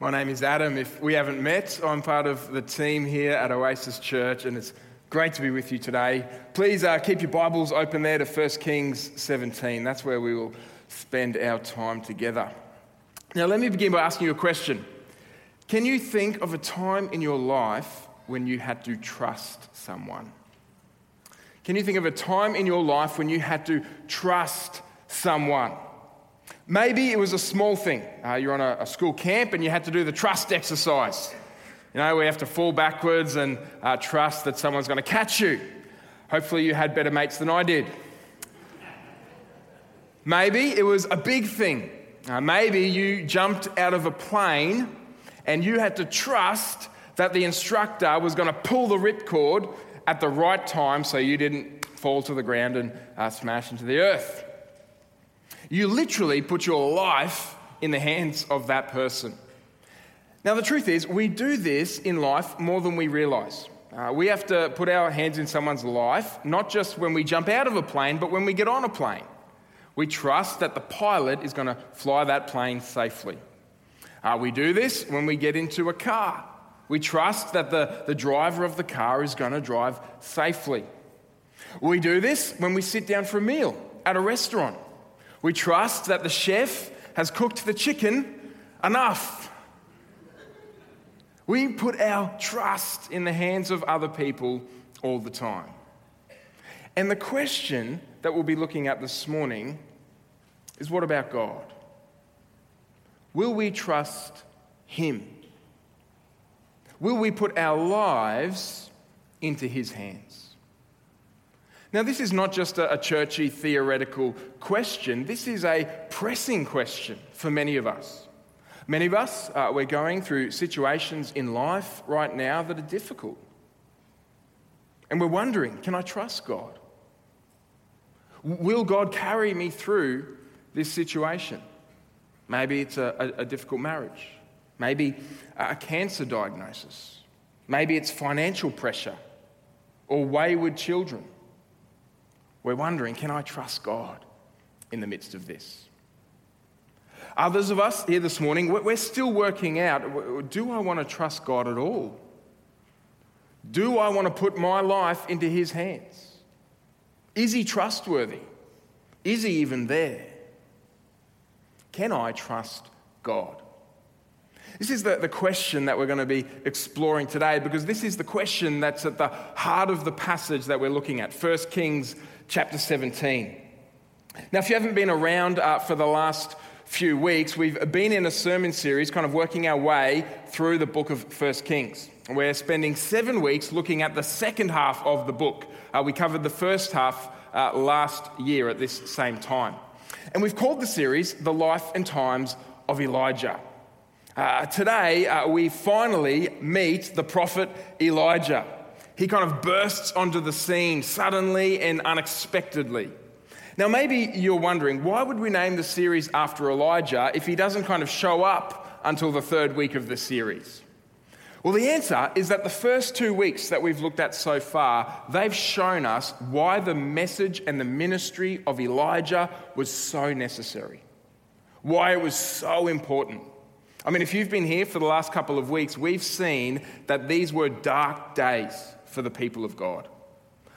My name is Adam. If we haven't met, I'm part of the team here at Oasis Church, and it's great to be with you today. Please uh, keep your Bibles open there to 1 Kings 17. That's where we will spend our time together. Now, let me begin by asking you a question Can you think of a time in your life when you had to trust someone? Can you think of a time in your life when you had to trust someone? Maybe it was a small thing. Uh, you're on a, a, school camp and you had to do the trust exercise. You know, we have to fall backwards and uh, trust that someone's going to catch you. Hopefully, you had better mates than I did. Maybe it was a big thing. Uh, maybe you jumped out of a plane and you had to trust that the instructor was going to pull the ripcord at the right time so you didn't fall to the ground and uh, smash into the earth. You literally put your life in the hands of that person. Now, the truth is, we do this in life more than we realize. Uh, we have to put our hands in someone's life, not just when we jump out of a plane, but when we get on a plane. We trust that the pilot is going to fly that plane safely. Uh, we do this when we get into a car. We trust that the, the driver of the car is going to drive safely. We do this when we sit down for a meal at a restaurant. We trust that the chef has cooked the chicken enough. We put our trust in the hands of other people all the time. And the question that we'll be looking at this morning is what about God? Will we trust Him? Will we put our lives into His hands? Now, this is not just a, a churchy theoretical question, this is a pressing question for many of us. Many of us, uh, we're going through situations in life right now that are difficult. And we're wondering can I trust God? Will God carry me through this situation? Maybe it's a, a, a difficult marriage. Maybe a cancer diagnosis. Maybe it's financial pressure or wayward children. We're wondering can I trust God in the midst of this? Others of us here this morning, we're still working out do I want to trust God at all? Do I want to put my life into His hands? Is He trustworthy? Is He even there? Can I trust God? This is the, the question that we're going to be exploring today because this is the question that's at the heart of the passage that we're looking at 1 Kings chapter 17. Now, if you haven't been around uh, for the last few weeks, we've been in a sermon series kind of working our way through the book of 1 Kings. We're spending seven weeks looking at the second half of the book. Uh, we covered the first half uh, last year at this same time. And we've called the series The Life and Times of Elijah. Uh, today, uh, we finally meet the prophet Elijah he kind of bursts onto the scene suddenly and unexpectedly. Now, maybe you're wondering, why would we name the series after Elijah if he doesn't kind of show up until the third week of the series? Well, the answer is that the first two weeks that we've looked at so far, they've shown us why the message and the ministry of Elijah was so necessary, why it was so important. I mean, if you've been here for the last couple of weeks, we've seen that these were dark days for the people of God.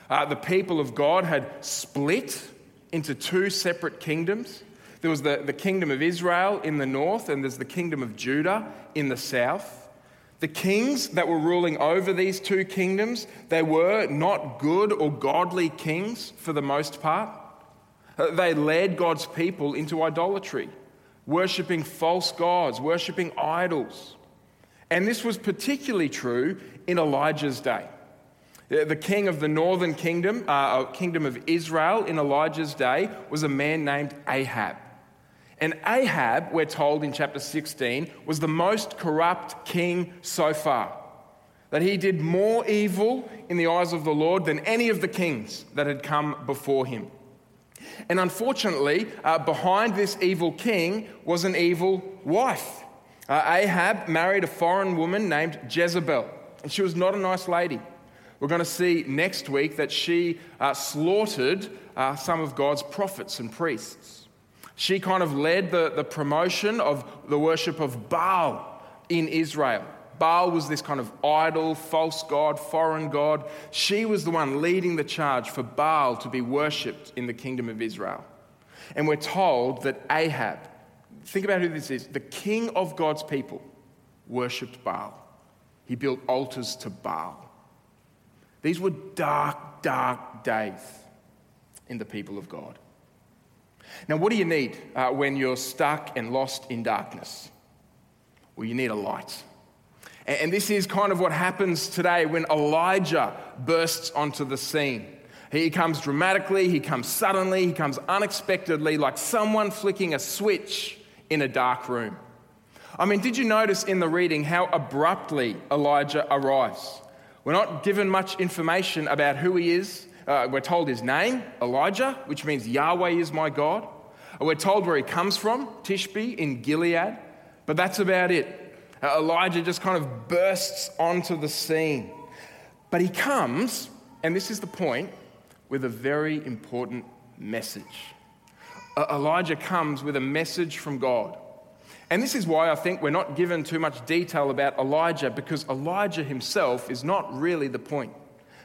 Uh, the people of God had split into two separate kingdoms. There was the, the kingdom of Israel in the north, and there's the kingdom of Judah in the south. The kings that were ruling over these two kingdoms, they were not good or godly kings for the most part. Uh, they led God's people into idolatry, worshipping false gods, worshipping idols. And this was particularly true in Elijah's day. The king of the northern kingdom, uh, kingdom of Israel in Elijah's day, was a man named Ahab. And Ahab, we're told in chapter 16, was the most corrupt king so far. That he did more evil in the eyes of the Lord than any of the kings that had come before him. And unfortunately, uh, behind this evil king was an evil wife. Uh, Ahab married a foreign woman named Jezebel, and she was not a nice lady. We're going to see next week that she uh, slaughtered uh, some of God's prophets and priests. She kind of led the, the promotion of the worship of Baal in Israel. Baal was this kind of idol, false god, foreign god. She was the one leading the charge for Baal to be worshipped in the kingdom of Israel. And we're told that Ahab, think about who this is, the king of God's people, worshipped Baal. He built altars to Baal. These were dark, dark days in the people of God. Now, what do you need uh, when you're stuck and lost in darkness? Well, you need a light. And this is kind of what happens today when Elijah bursts onto the scene. He comes dramatically, he comes suddenly, he comes unexpectedly, like someone flicking a switch in a dark room. I mean, did you notice in the reading how abruptly Elijah arrives? We're not given much information about who he is. Uh, we're told his name, Elijah, which means Yahweh is my God. We're told where he comes from, Tishbe in Gilead, but that's about it. Uh, Elijah just kind of bursts onto the scene. But he comes, and this is the point, with a very important message. Uh, Elijah comes with a message from God. And this is why I think we're not given too much detail about Elijah, because Elijah himself is not really the point.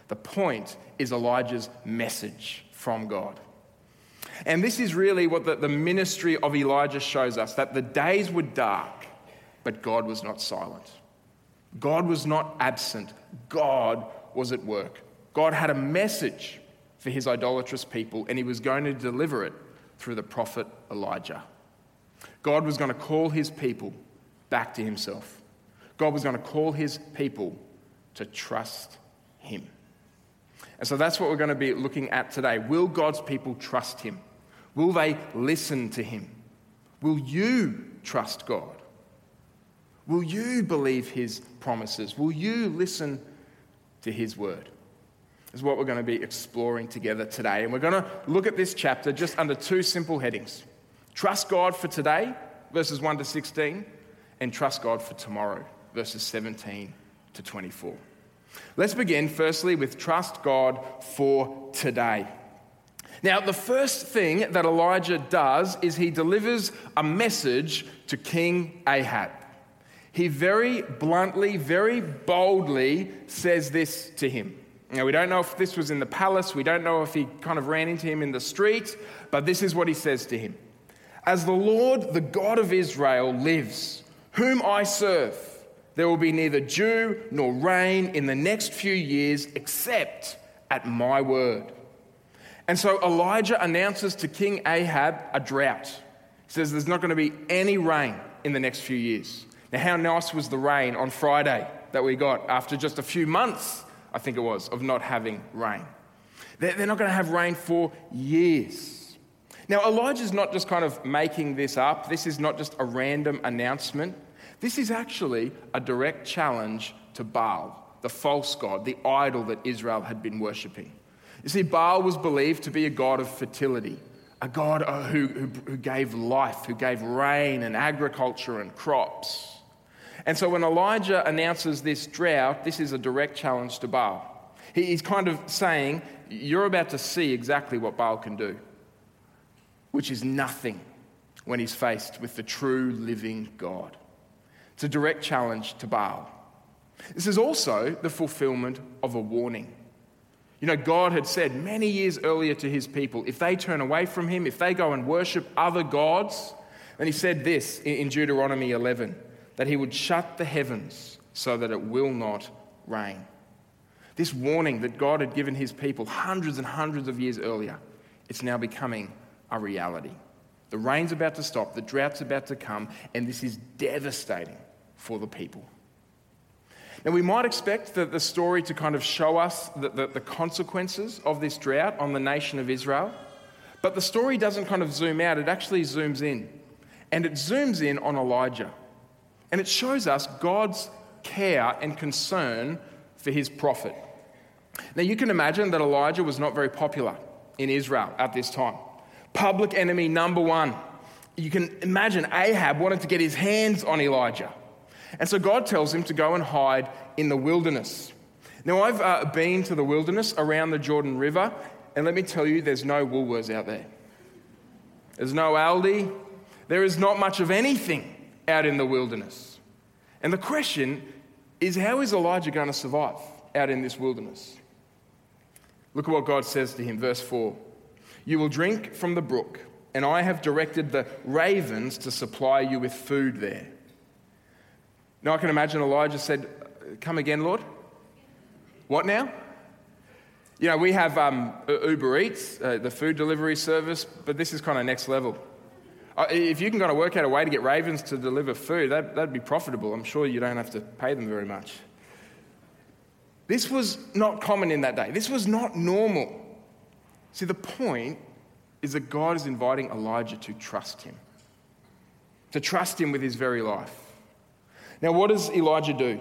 The point is Elijah's message from God. And this is really what the, the ministry of Elijah shows us that the days were dark but God was not silent. God was not absent. God was at work. God had a message for his idolatrous people, and he was going to deliver it through the prophet Elijah. God was going to call his people back to himself. God was going to call his people to trust him. And so that's what we're going to be looking at today. Will God's people trust him? Will they listen to him? Will you trust God? Will you believe his promises? Will you listen to his word? Is what we're going to be exploring together today. And we're going to look at this chapter just under two simple headings Trust God for today, verses 1 to 16, and trust God for tomorrow, verses 17 to 24. Let's begin firstly with trust God for today. Now, the first thing that Elijah does is he delivers a message to King Ahab he very bluntly, very boldly says this to him. Now, we don't know if this was in the palace, we don't know if he kind of ran into him in the street, but this is what he says to him As the Lord, the God of Israel, lives, whom I serve, there will be neither dew nor rain in the next few years except at my word. And so Elijah announces to King Ahab a drought. He says there's not going to be any rain in the next few years. Now, how nice was the rain on Friday that we got after just a few months, I think it was, of not having rain? They're not going to have rain for years. Now, Elijah's not just kind of making this up. This is not just a random announcement. This is actually a direct challenge to Baal, the false god, the idol that Israel had been worshipping. You see, Baal was believed to be a god of fertility, a God uh, who, who, who gave life, who gave rain and agriculture and crops. And so when Elijah announces this drought, this is a direct challenge to Baal. He's kind of saying, You're about to see exactly what Baal can do, which is nothing when he's faced with the true living God. It's a direct challenge to Baal. This is also the fulfillment of a warning. You know, God had said many years earlier to his people if they turn away from him, if they go and worship other gods, and he said this in Deuteronomy 11 that he would shut the heavens so that it will not rain. This warning that God had given his people hundreds and hundreds of years earlier, it's now becoming a reality. The rain's about to stop, the drought's about to come, and this is devastating for the people. Now, we might expect the, the story to kind of show us the, the, the consequences of this drought on the nation of Israel, but the story doesn't kind of zoom out, it actually zooms in. And it zooms in on Elijah. And it shows us God's care and concern for his prophet. Now, you can imagine that Elijah was not very popular in Israel at this time. Public enemy number one. You can imagine Ahab wanted to get his hands on Elijah. And so God tells him to go and hide in the wilderness. Now, I've uh, been to the wilderness around the Jordan River, and let me tell you, there's no Woolworths out there. There's no Aldi. There is not much of anything out in the wilderness. And the question is how is Elijah going to survive out in this wilderness? Look at what God says to him, verse 4 You will drink from the brook, and I have directed the ravens to supply you with food there. Now I can imagine Elijah said, Come again, Lord? What now? You know, we have um, Uber Eats, uh, the food delivery service, but this is kind of next level. Uh, if you can kind of work out a way to get ravens to deliver food, that, that'd be profitable. I'm sure you don't have to pay them very much. This was not common in that day. This was not normal. See, the point is that God is inviting Elijah to trust him, to trust him with his very life. Now, what does Elijah do?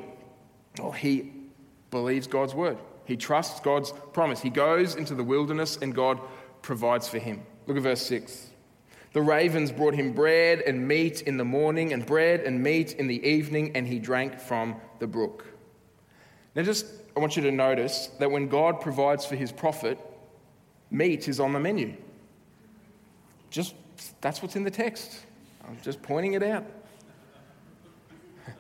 Well, he believes God's word. He trusts God's promise. He goes into the wilderness and God provides for him. Look at verse 6. The ravens brought him bread and meat in the morning, and bread and meat in the evening, and he drank from the brook. Now, just I want you to notice that when God provides for his prophet, meat is on the menu. Just that's what's in the text. I'm just pointing it out.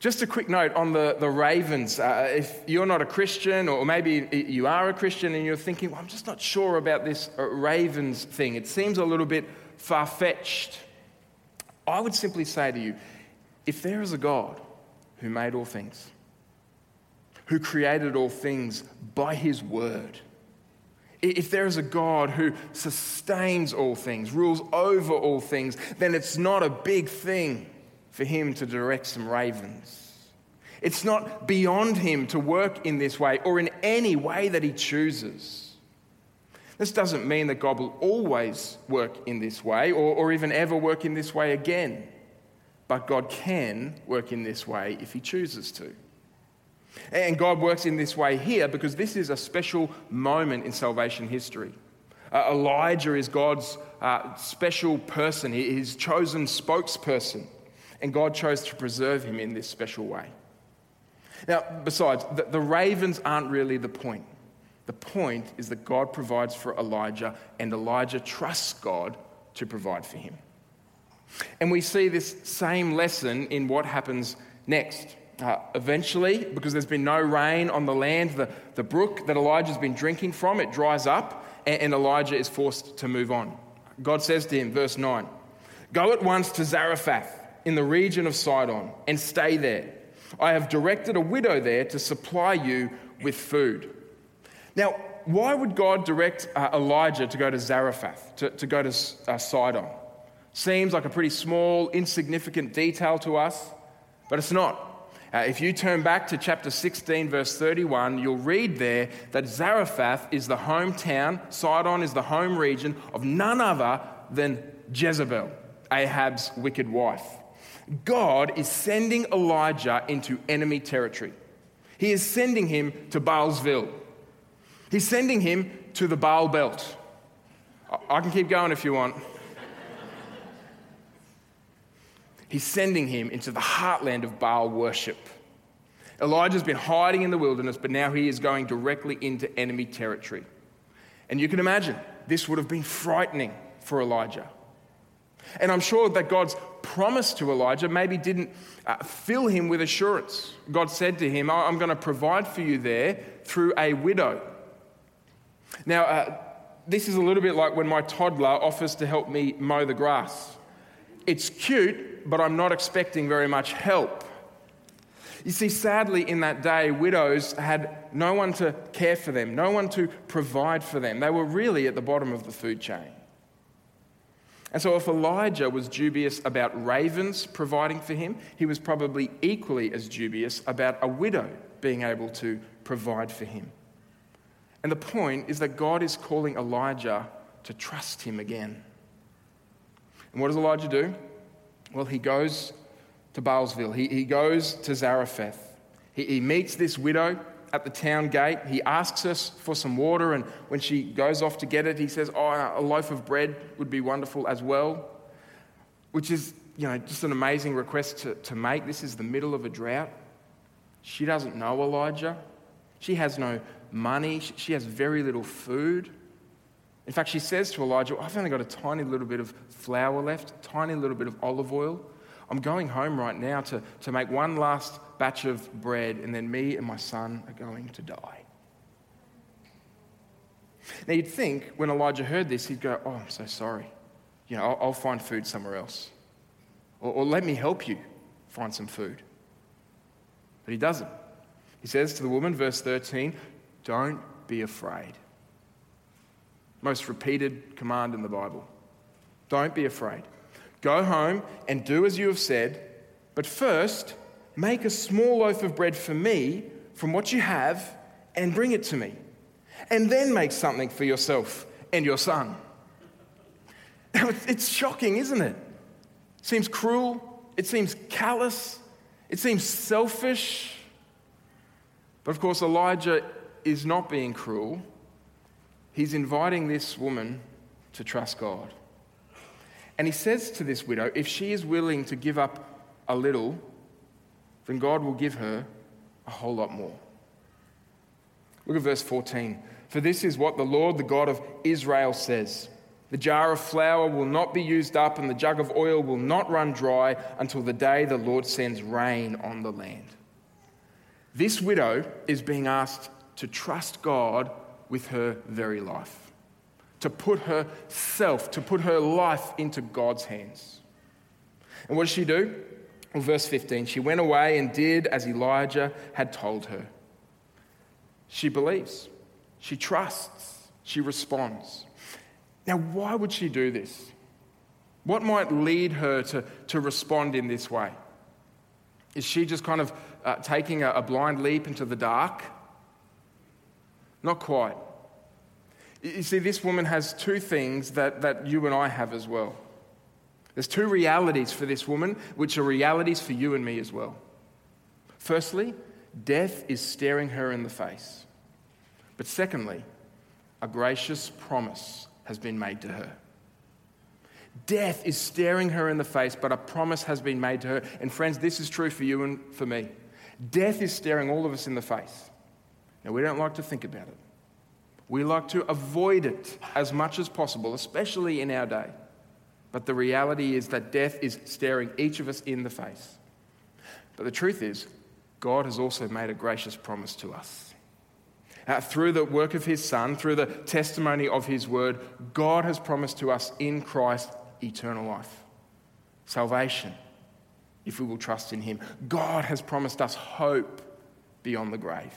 Just a quick note on the, the ravens. Uh, if you're not a Christian, or maybe you are a Christian and you're thinking, well, I'm just not sure about this uh, ravens thing, it seems a little bit far fetched. I would simply say to you if there is a God who made all things, who created all things by his word, if there is a God who sustains all things, rules over all things, then it's not a big thing for him to direct some ravens. It's not beyond him to work in this way or in any way that he chooses. This doesn't mean that God will always work in this way or, or even ever work in this way again. But God can work in this way if he chooses to. And God works in this way here because this is a special moment in salvation history. Uh, Elijah is God's uh, special person, his chosen spokesperson and God chose to preserve him in this special way. Now, besides, the, the ravens aren't really the point. The point is that God provides for Elijah, and Elijah trusts God to provide for him. And we see this same lesson in what happens next. Uh, eventually, because there's been no rain on the land, the, the brook that Elijah's been drinking from, it dries up, and, and Elijah is forced to move on. God says to him, verse 9, Go at once to Zarephath in the region of Sidon and stay there. I have directed a widow there to supply you with food. Now, why would God direct uh, Elijah to go to Zarephath, to, to go to uh, Sidon? Seems like a pretty small, insignificant detail to us, but it's not. Uh, if you turn back to chapter 16, verse 31, you'll read there that Zarephath is the hometown, Sidon is the home region of none other than Jezebel, Ahab's wicked wife. God is sending Elijah into enemy territory. He is sending him to Baalsville. He's sending him to the Baal Belt. I can keep going if you want. He's sending him into the heartland of Baal worship. Elijah's been hiding in the wilderness, but now he is going directly into enemy territory. And you can imagine, this would have been frightening for Elijah. And I'm sure that God's promise to Elijah maybe didn't uh, fill him with assurance. God said to him, I'm going to provide for you there through a widow. Now, uh, this is a little bit like when my toddler offers to help me mow the grass. It's cute, but I'm not expecting very much help. You see, sadly, in that day, widows had no one to care for them, no one to provide for them. They were really at the bottom of the food chain. And so, if Elijah was dubious about ravens providing for him, he was probably equally as dubious about a widow being able to provide for him. And the point is that God is calling Elijah to trust him again. And what does Elijah do? Well, he goes to Baalsville, he, he goes to Zarephath. He, he meets this widow at the town gate. He asks us for some water, and when she goes off to get it, he says, Oh, a loaf of bread would be wonderful as well, which is, you know, just an amazing request to, to make. This is the middle of a drought. She doesn't know Elijah. She has no money. She has very little food. In fact, she says to Elijah, I've only got a tiny little bit of flour left, tiny little bit of olive oil. I'm going home right now to, to make one last batch of bread, and then me and my son are going to die. Now, you'd think when Elijah heard this, he'd go, Oh, I'm so sorry. You know, I'll, I'll find food somewhere else. Or, or let me help you find some food. But he doesn't. He says to the woman, verse 13, Don't be afraid. Most repeated command in the Bible. Don't be afraid. Go home and do as you have said, but first, make a small loaf of bread for me from what you have and bring it to me. And then make something for yourself and your son. It's shocking, isn't it? It seems cruel. It seems callous. It seems selfish. But of course, Elijah is not being cruel. He's inviting this woman to trust God. And he says to this widow, if she is willing to give up a little, then God will give her a whole lot more. Look at verse 14. For this is what the Lord, the God of Israel, says The jar of flour will not be used up, and the jug of oil will not run dry until the day the Lord sends rain on the land. This widow is being asked to trust God with her very life, to put herself, to put her life into God's hands. And what does she do? Well, verse 15 she went away and did as Elijah had told her. She believes, she trusts, she responds. Now, why would she do this? What might lead her to, to respond in this way? Is she just kind of uh, taking a, a blind leap into the dark? Not quite. You see, this woman has two things that, that you and I have as well. There's two realities for this woman, which are realities for you and me as well. Firstly, death is staring her in the face. But secondly, a gracious promise has been made to her. Death is staring her in the face, but a promise has been made to her. And friends, this is true for you and for me. Death is staring all of us in the face. Now, we don't like to think about it. We like to avoid it as much as possible, especially in our day. But the reality is that death is staring each of us in the face. But the truth is, God has also made a gracious promise to us. Uh, through the work of His Son, through the testimony of His Word, God has promised to us in Christ eternal life, salvation, if we will trust in Him. God has promised us hope beyond the grave.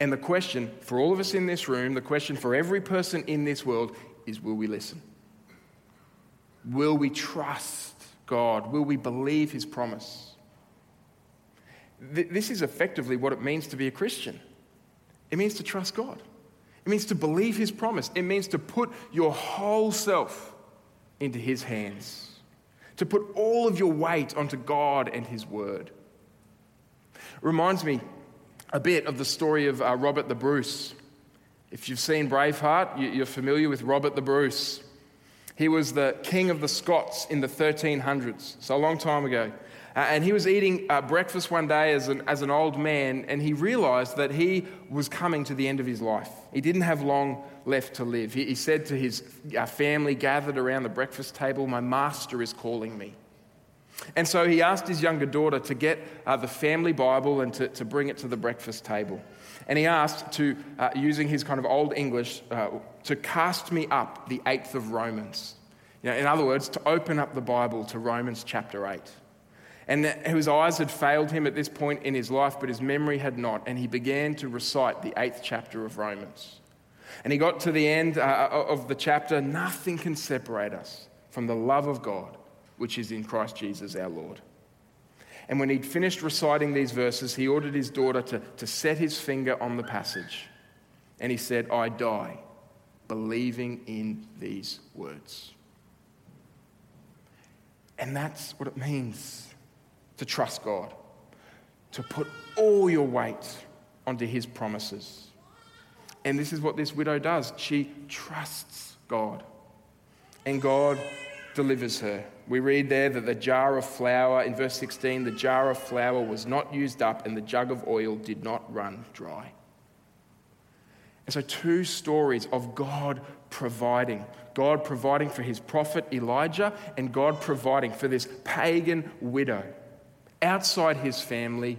And the question for all of us in this room, the question for every person in this world is will we listen? Will we trust God? Will we believe His promise? This is effectively what it means to be a Christian. It means to trust God. It means to believe His promise. It means to put your whole self into His hands, to put all of your weight onto God and His Word. Reminds me a bit of the story of uh, Robert the Bruce. If you've seen Braveheart, you're familiar with Robert the Bruce. He was the king of the Scots in the 1300s, so a long time ago. Uh, and he was eating uh, breakfast one day as an, as an old man, and he realized that he was coming to the end of his life. He didn't have long left to live. He, he said to his uh, family gathered around the breakfast table, My master is calling me. And so he asked his younger daughter to get uh, the family Bible and to, to bring it to the breakfast table. And he asked to, uh, using his kind of old English, uh, to cast me up the eighth of Romans. You know, in other words, to open up the Bible to Romans chapter 8. And his eyes had failed him at this point in his life, but his memory had not. And he began to recite the eighth chapter of Romans. And he got to the end uh, of the chapter nothing can separate us from the love of God which is in Christ Jesus our Lord. And when he'd finished reciting these verses, he ordered his daughter to, to set his finger on the passage. And he said, I die believing in these words. And that's what it means to trust God, to put all your weight onto his promises. And this is what this widow does. She trusts God. And God delivers her. We read there that the jar of flour, in verse 16, the jar of flour was not used up and the jug of oil did not run dry. And so, two stories of God providing. God providing for his prophet Elijah, and God providing for this pagan widow outside his family,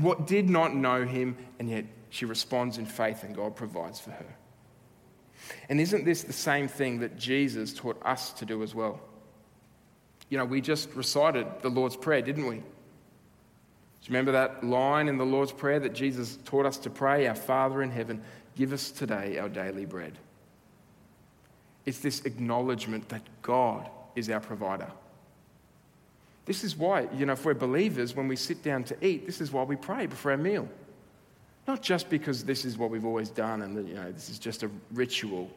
what did not know him, and yet she responds in faith, and God provides for her. And isn't this the same thing that Jesus taught us to do as well? You know, we just recited the Lord's Prayer, didn't we? Do you remember that line in the Lord's Prayer that Jesus taught us to pray? Our Father in heaven, give us today our daily bread. It's this acknowledgement that God is our provider. This is why, you know, if we're believers, when we sit down to eat, this is why we pray before our meal. Not just because this is what we've always done and, you know, this is just a ritual.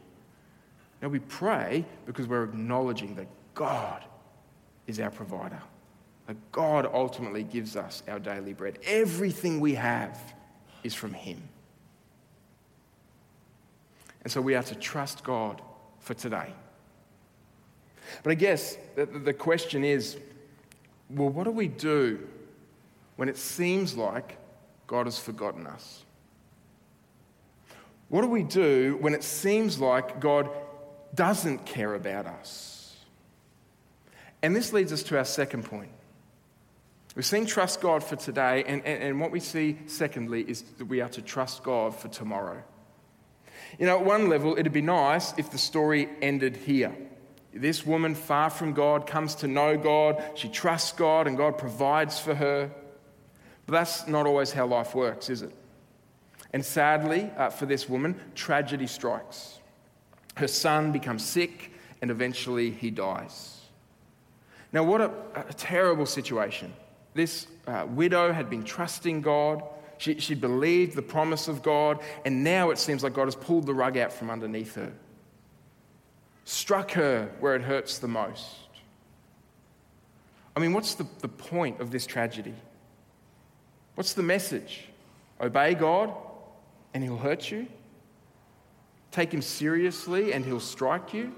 No, we pray because we're acknowledging that God is our provider. That God ultimately gives us our daily bread. Everything we have is from Him. And so we are to trust God for today. But I guess the question is well, what do we do when it seems like God has forgotten us? What do we do when it seems like God doesn't care about us? And this leads us to our second point. We've seen trust God for today, and, and, and what we see, secondly, is that we are to trust God for tomorrow. You know, at one level, it'd be nice if the story ended here. This woman, far from God, comes to know God, she trusts God, and God provides for her. But that's not always how life works, is it? And sadly, uh, for this woman, tragedy strikes. Her son becomes sick, and eventually he dies. Now, what a, a terrible situation. This uh, widow had been trusting God. She, she believed the promise of God, and now it seems like God has pulled the rug out from underneath her, struck her where it hurts the most. I mean, what's the, the point of this tragedy? What's the message? Obey God, and He'll hurt you? Take Him seriously, and He'll strike you?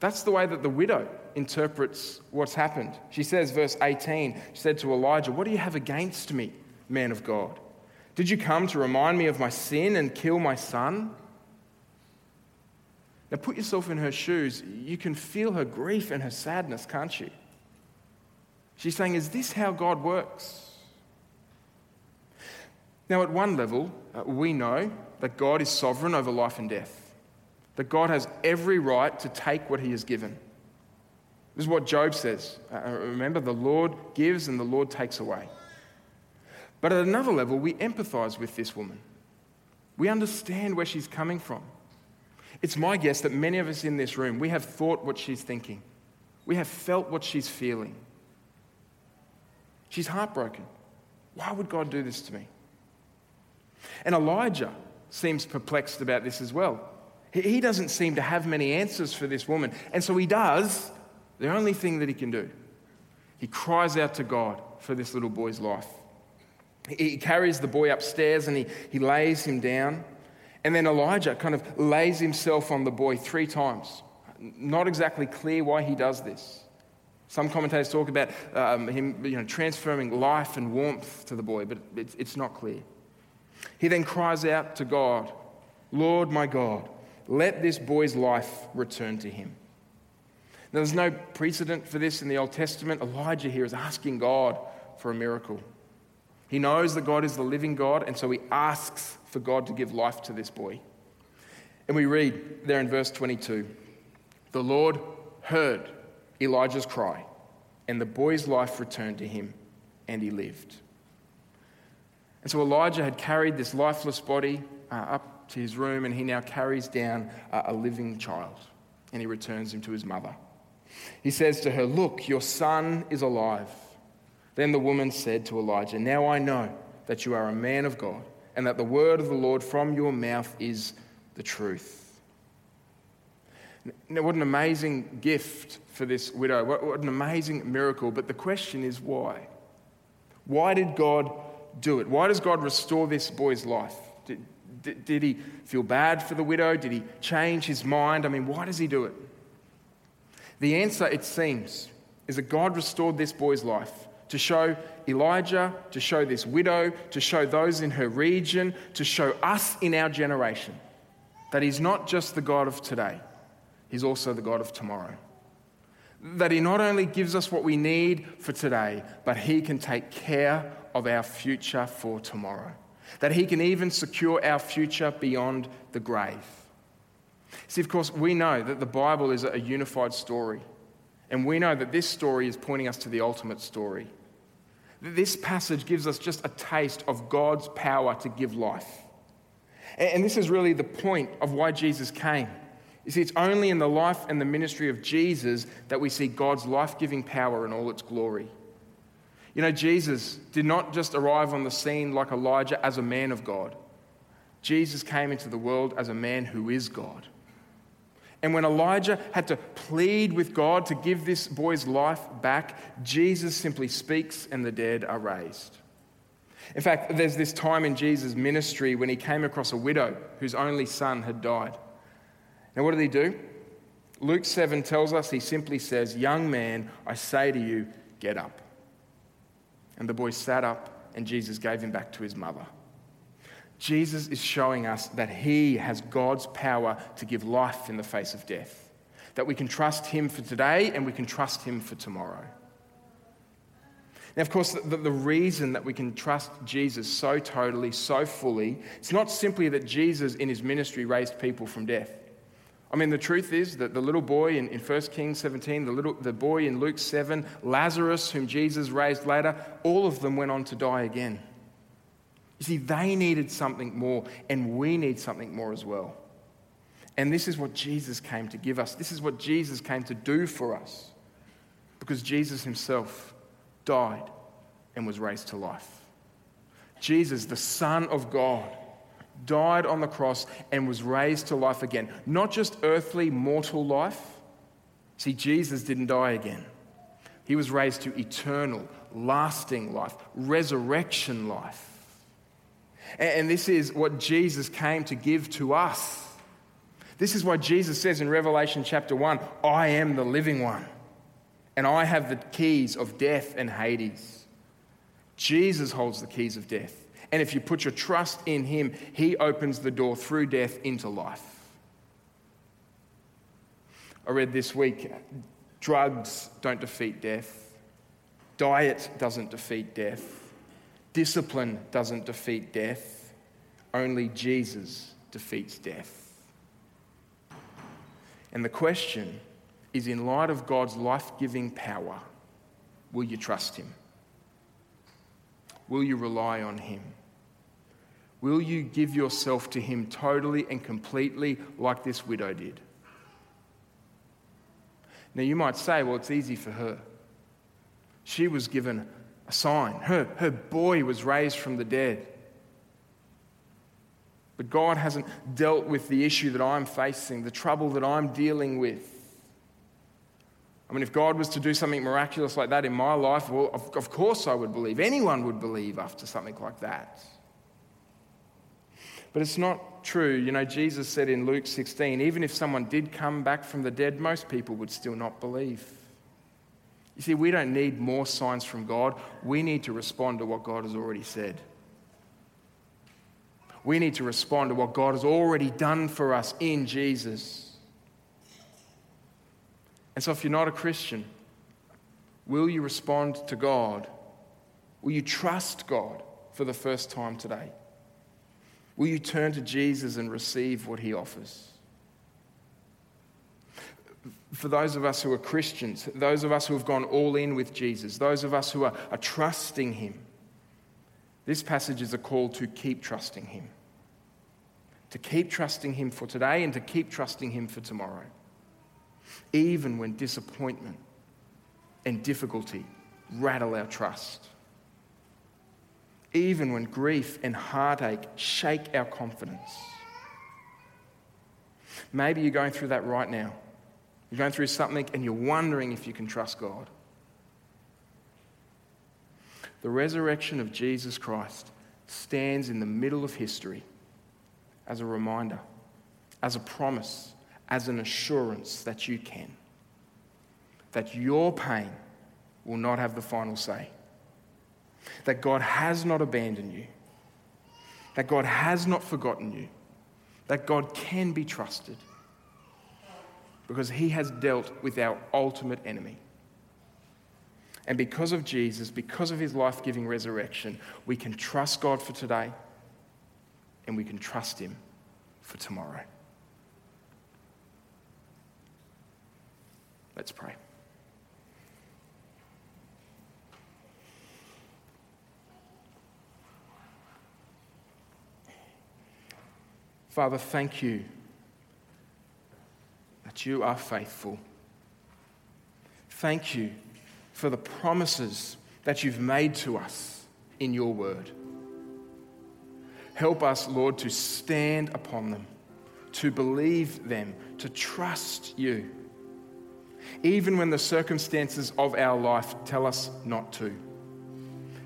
That's the way that the widow interprets what's happened. She says, verse 18, she said to Elijah, What do you have against me, man of God? Did you come to remind me of my sin and kill my son? Now put yourself in her shoes. You can feel her grief and her sadness, can't you? She's saying, Is this how God works? Now, at one level, uh, we know that God is sovereign over life and death, that God has every right to take what he has given. This is what Job says. Uh, uh, remember, the Lord gives and the Lord takes away. But at another level, we empathize with this woman. We understand where she's coming from. It's my guess that many of us in this room, we have thought what she's thinking. We have felt what she's feeling. She's heartbroken. Why would God do this to me? And Elijah seems perplexed about this as well. He doesn't seem to have many answers for this woman. And so he does the only thing that he can do. He cries out to God for this little boy's life. He carries the boy upstairs and he, he lays him down. And then Elijah kind of lays himself on the boy three times. Not exactly clear why he does this. Some commentators talk about um, him you know, transferring life and warmth to the boy, but it's, it's not clear. He then cries out to God, Lord my God, let this boy's life return to him. Now, there's no precedent for this in the Old Testament. Elijah here is asking God for a miracle. He knows that God is the living God, and so he asks for God to give life to this boy. And we read there in verse 22 The Lord heard Elijah's cry, and the boy's life returned to him, and he lived. And so Elijah had carried this lifeless body uh, up to his room, and he now carries down uh, a living child, and he returns him to his mother. He says to her, Look, your son is alive. Then the woman said to Elijah, Now I know that you are a man of God, and that the word of the Lord from your mouth is the truth. What an amazing gift for this widow. What, what an amazing miracle. But the question is why? Why did God do it? Why does God restore this boy's life? Did, did, did, he feel bad for the widow? Did he change his mind? I mean, why does he do it? The answer, it seems, is that God restored this boy's life to show Elijah, to show this widow, to show those in her region, to show us in our generation that He's not just the God of today, He's also the God of tomorrow. That He not only gives us what we need for today, but He can take care of our future for tomorrow. That He can even secure our future beyond the grave. See, of course, we know that the Bible is a unified story. And we know that this story is pointing us to the ultimate story. This passage gives us just a taste of God's power to give life. And this is really the point of why Jesus came. You see, it's only in the life and the ministry of Jesus that we see God's life giving power in all its glory. You know, Jesus did not just arrive on the scene like Elijah as a man of God, Jesus came into the world as a man who is God. And when Elijah had to plead with God to give this boy's life back, Jesus simply speaks and the dead are raised. In fact, there's this time in Jesus' ministry when he came across a widow whose only son had died. Now, what did he do? Luke 7 tells us he simply says, Young man, I say to you, get up. And the boy sat up, and Jesus gave him back to his mother. Jesus is showing us that he has God's power to give life in the face of death, that we can trust him for today and we can trust him for tomorrow. Now, of course, the, the, reason that we can trust Jesus so totally, so fully, it's not simply that Jesus in his ministry raised people from death. I mean, the truth is that the little boy in, in 1 Kings 17, the, little, the boy in Luke 7, Lazarus, whom Jesus raised later, all of them went on to die again. You see, they needed something more, and we need something more as well. And this is what Jesus came to give us. This is what Jesus came to do for us. Because Jesus himself died and was raised to life. Jesus, the Son of God, died on the cross and was raised to life again. Not just earthly, mortal life. See, Jesus didn't die again. He was raised to eternal, lasting life, resurrection life. And this is what Jesus came to give to us. This is why Jesus says in Revelation chapter 1 I am the living one, and I have the keys of death and Hades. Jesus holds the keys of death. And if you put your trust in him, he opens the door through death into life. I read this week drugs don't defeat death, diet doesn't defeat death. Discipline doesn't defeat death, only Jesus defeats death. And the question is in light of God's life giving power, will you trust Him? Will you rely on Him? Will you give yourself to Him totally and completely like this widow did? Now, you might say, well, it's easy for her. She was given a sign. Her, her boy was raised from the dead. But God hasn't dealt with the issue that I'm facing, the trouble that I'm dealing with. I mean, if God was to do something miraculous like that in my life, well, of, of course I would believe. Anyone would believe after something like that. But it's not true. You know, Jesus said in Luke 16, even if someone did come back from the dead, most people would still not believe. You see, we don't need more signs from God. We need to respond to what God has already said. We need to respond to what God has already done for us in Jesus. And so, if you're not a Christian, will you respond to God? Will you trust God for the first time today? Will you turn to Jesus and receive what he offers? for those of us who are Christians, those of us who have gone all in with Jesus, those of us who are, are trusting Him, this passage is a call to keep trusting Him. To keep trusting Him for today and to keep trusting Him for tomorrow. Even when disappointment and difficulty rattle our trust. Even when grief and heartache shake our confidence. Maybe you're going through that right now. You're going through something and you're wondering if you can trust God. The resurrection of Jesus Christ stands in the middle of history as a reminder, as a promise, as an assurance that you can. That your pain will not have the final say. that God has not abandoned you, that God has not forgotten you, that God can be trusted because he has dealt with our ultimate enemy. And because of Jesus, because of his life giving resurrection, we can trust God for today and we can trust him for tomorrow. Let's pray. Father, thank you that you are faithful. Thank you for the promises that you've made to us in your word. Help us, Lord, to stand upon them, to believe them, to trust you, even when the circumstances of our life tell us not to.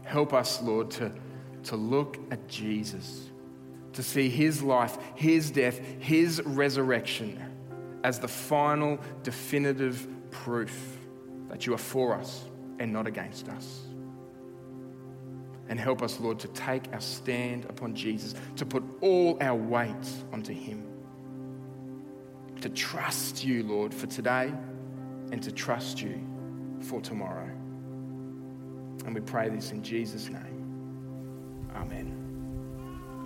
Help us, Lord, to, to look at Jesus, to see his life, his death, his resurrection as the final definitive proof that you are for us and not against us. And help us, Lord, to take our stand upon Jesus, to put all our weight onto Him, to trust you, Lord, for today and to trust you for tomorrow. And we pray this in Jesus' name. Amen.